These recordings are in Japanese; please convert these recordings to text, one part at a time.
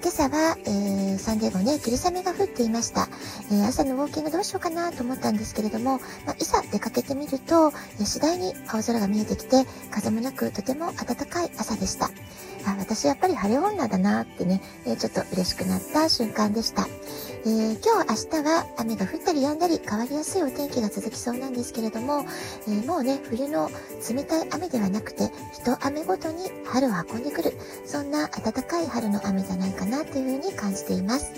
今朝は、えー、サンデーゴね、霧雨が降っていました。えー、朝のウォーキングどうしようかなと思ったんですけれども、まあ、いざ出かけてみると、えー、次第に青空が見えてきて、風もなくとても暖かい朝でした。あ私やっぱり晴れ女だなってね、えちょっと嬉しくなった瞬間でした。えー、今日明日は雨が降ったり止んだり変わりやすいお天気が続きそうなんですけれども、えー、もうね、冬の冷たい雨ではなくて、一雨ごとに春を運んでくる、そんな暖かい春の雨じゃないかなというふうに感じています。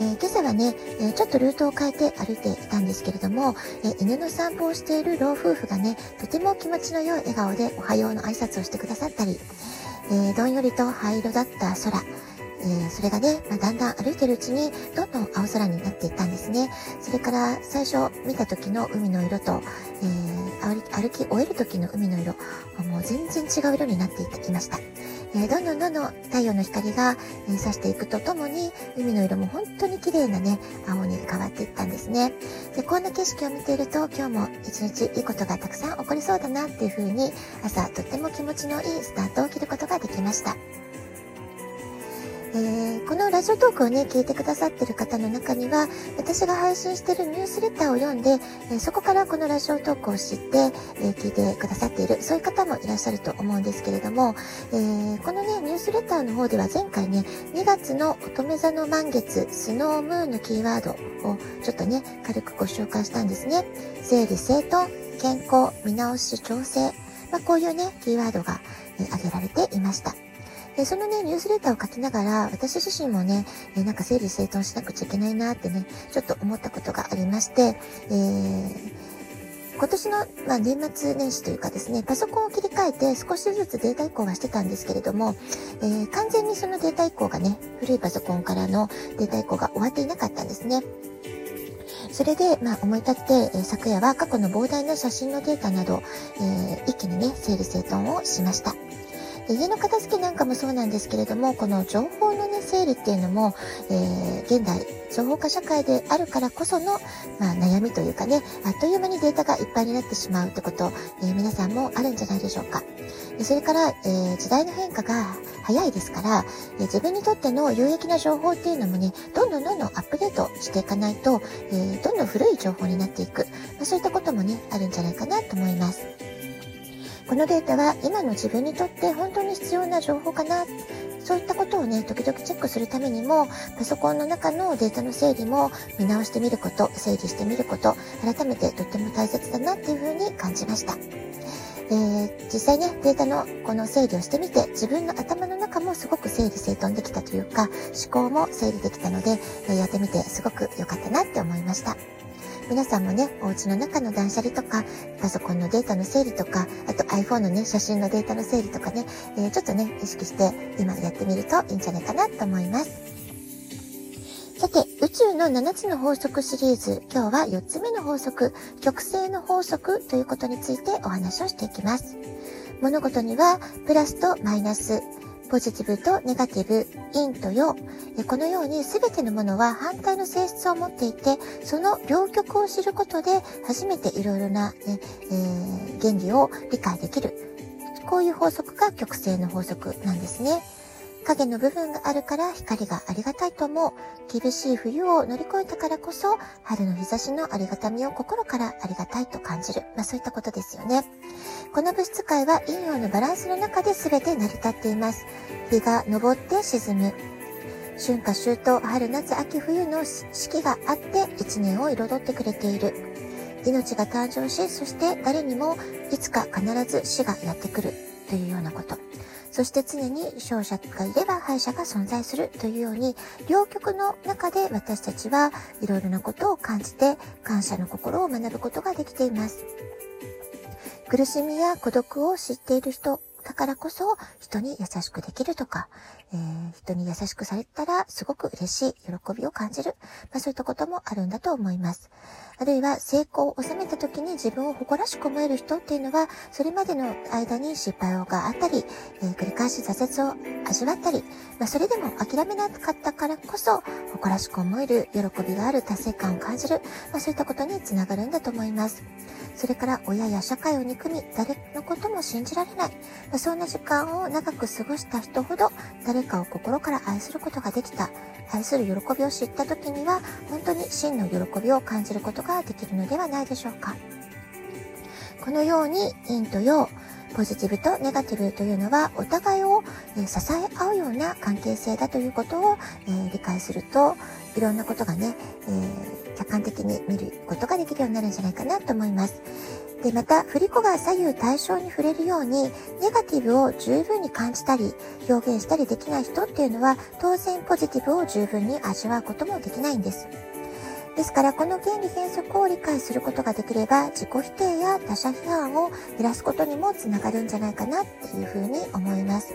えー、今朝はね、えー、ちょっとルートを変えて歩いていたんですけれども、えー、犬の散歩をしている老夫婦がね、とても気持ちの良い笑顔でおはようの挨拶をしてくださったり、えどんよりと灰色だった空、えー、それがね、まあ、だんだん歩いてるうちにどんどん青空になっていったんですね。それから最初見た時の海の色と、えー、歩き終える時の海の色、もう全然違う色になっていってきました。えー、どんどんどんどん太陽の光が、えー、差していくとともに、海の色も本当に綺麗なね、青に変わっていったんですね。で、こんな景色を見ていると、今日も一日いいことがたくさん起こりそうだなっていう風に、朝とっても気持ちのいいスタートを切ることができました。えー、このラジオトークをね、聞いてくださってる方の中には、私が配信してるニュースレターを読んで、えー、そこからこのラジオトークを知って、えー、聞いてくださっている、そういう方もいらっしゃると思うんですけれども、えーこのね、ニュースレターの方では前回ね、2月の乙女座の満月、スノームーンのキーワードをちょっとね、軽くご紹介したんですね。整理整頓、健康、見直し、調整、まあ、こういうね、キーワードが、え挙げられていました。で、そのね、ニュースレターを書きながら、私自身もね、えなんか整理整頓しなくちゃいけないなってね、ちょっと思ったことがありまして、えー今年の、まあ、年末年始というかですね、パソコンを切り替えて少しずつデータ移行はしてたんですけれども、えー、完全にそのデータ移行がね、古いパソコンからのデータ移行が終わっていなかったんですね。それで、まあ、思い立って、えー、昨夜は過去の膨大な写真のデータなど、えー、一気にね、整理整頓をしました。で家の片付けなんかもそうなんですけれども、この情報のね、整理っていうのも、えー、現代、情報化社会であるからこその、まあ、悩みというかね、あっという間にデータがいっぱいになってしまうってこと、えー、皆さんもあるんじゃないでしょうか。それから、えー、時代の変化が早いですから、えー、自分にとっての有益な情報っていうのもね、どんどんどんどんアップデートしていかないと、えー、どんどん古い情報になっていく、まあ、そういったこともね、あるんじゃないかなと思います。このデータは今の自分にとって本当に必要な情報かなそういったことをね、時々チェックするためにも、パソコンの中のデータの整理も見直してみること、整理してみること、改めてとっても大切だなっていうふうに感じました。えー、実際ね、データのこの整理をしてみて、自分の頭の中もすごく整理整頓できたというか、思考も整理できたので、えー、やってみてすごく良かったなって思いました。皆さんもね、お家の中の断捨離とか、パソコンのデータの整理とか、あと iPhone のね、写真のデータの整理とかね、えー、ちょっとね、意識して今やってみるといいんじゃないかなと思います。さて、宇宙の7つの法則シリーズ、今日は4つ目の法則、極性の法則ということについてお話をしていきます。物事にはプラスとマイナス、ポジティブとネガティブ、陰と陽。このように全てのものは反対の性質を持っていて、その両極を知ることで初めていろいろな、ねえー、原理を理解できる。こういう法則が極性の法則なんですね。影の部分があるから光がありがたいと思う。厳しい冬を乗り越えたからこそ、春の日差しのありがたみを心からありがたいと感じる。まあそういったことですよね。この物質界は陰陽のバランスの中で全て成り立っています。日が昇って沈む。春夏秋冬、春夏秋冬の四季があって一年を彩ってくれている。命が誕生し、そして誰にもいつか必ず死がやってくるというようなこと。そして常に勝者がいれば敗者が存在するというように、両極の中で私たちはいろいろなことを感じて、感謝の心を学ぶことができています。苦しみや孤独を知っている人だからこそ人に優しくできるとか、えー、人に優しくされたらすごく嬉しい喜びを感じる、まあ、そういったこともあるんだと思います。あるいは成功を収めた時に自分を誇らしく思える人っていうのは、それまでの間に失敗があったり、えー、繰り返し挫折を味わったり、まあ、それでも諦めなかったからこそ、誇らしく思える喜びがある達成感を感じる、まあ、そういったことにつながるんだと思います。それから親や社会を憎み、誰のことも信じられない。そんな時間を長く過ごした人ほど、誰かを心から愛することができた。愛する喜びを知った時には、本当に真の喜びを感じることができるのではないでしょうか。このように陰と陽、ポジティブとネガティブというのはお互いを支え合うような関係性だということを理解するといろんなことがね、え客観的に見ることができるようになるんじゃないかなと思います。で、また、振り子が左右対称に触れるように、ネガティブを十分に感じたり、表現したりできない人っていうのは、当然ポジティブを十分に味わうこともできないんです。ですから、この原理原則を理解することができれば、自己否定や他者批判を減らすことにもつながるんじゃないかなっていうふうに思います。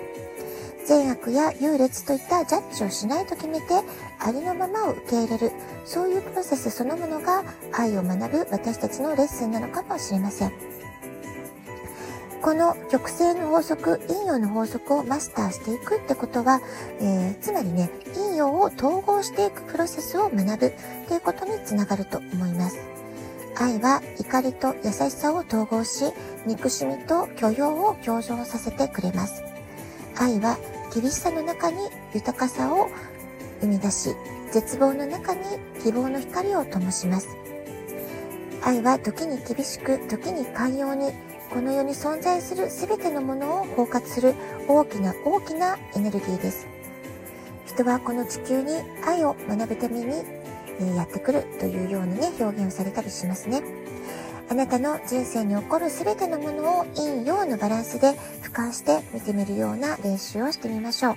善悪や優劣といったジャッジをしないと決めて、ありのままを受け入れる、そういうプロセスそのものが愛を学ぶ私たちのレッスンなのかもしれません。この極性の法則、陰陽の法則をマスターしていくってことは、えー、つまりね、陰陽を統合していくプロセスを学ぶっていうことにつながると思います。愛は怒りと優しさを統合し、憎しみと許容を共存させてくれます。愛は厳しさの中に豊かさを生み出し、絶望の中に希望の光を灯します。愛は時に厳しく、時に寛容に、この世に存在する全てのものを包括する大きな大きなエネルギーです。人はこの地球に愛を学ぶためにやってくるというようにね、表現をされたりしますね。あなたの人生に起こる全てのものを陰陽のバランスで俯瞰して見てみるような練習をしてみましょう。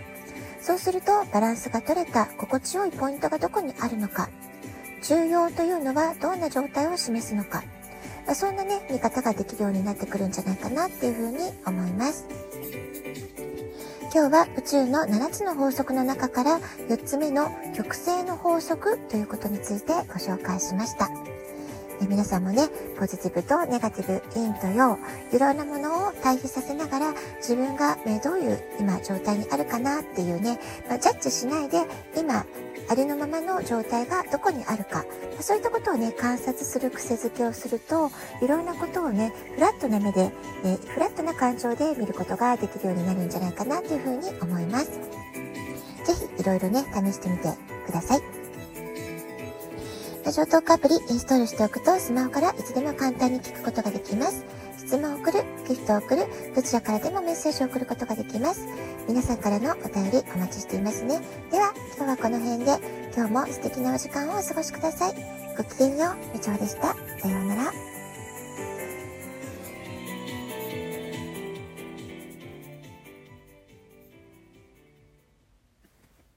そうするとバランスが取れた心地よいポイントがどこにあるのか、重要というのはどんな状態を示すのか、まあ、そんなね、見方ができるようになってくるんじゃないかなっていうふうに思います。今日は宇宙の7つの法則の中から4つ目の極性の法則ということについてご紹介しました。皆さんもね、ポジティブとネガティブ、陰と陽、いろんなものを対比させながら、自分が、ね、どういう今状態にあるかなっていうね、まあ、ジャッジしないで、今、ありのままの状態がどこにあるか、そういったことをね、観察する癖づけをすると、いろんなことをね、フラットな目で、えフラットな感情で見ることができるようになるんじゃないかなというふうに思います。ぜひ、いろいろね、試してみてください。ラジオトークアプリインストールしておくとスマホからいつでも簡単に聞くことができます。質問を送る、ギフトを送る、どちらからでもメッセージを送ることができます。皆さんからのお便りお待ちしていますね。では、今日はこの辺で、今日も素敵なお時間をお過ごしください。ごきげんよう、みちょでした。さようなら。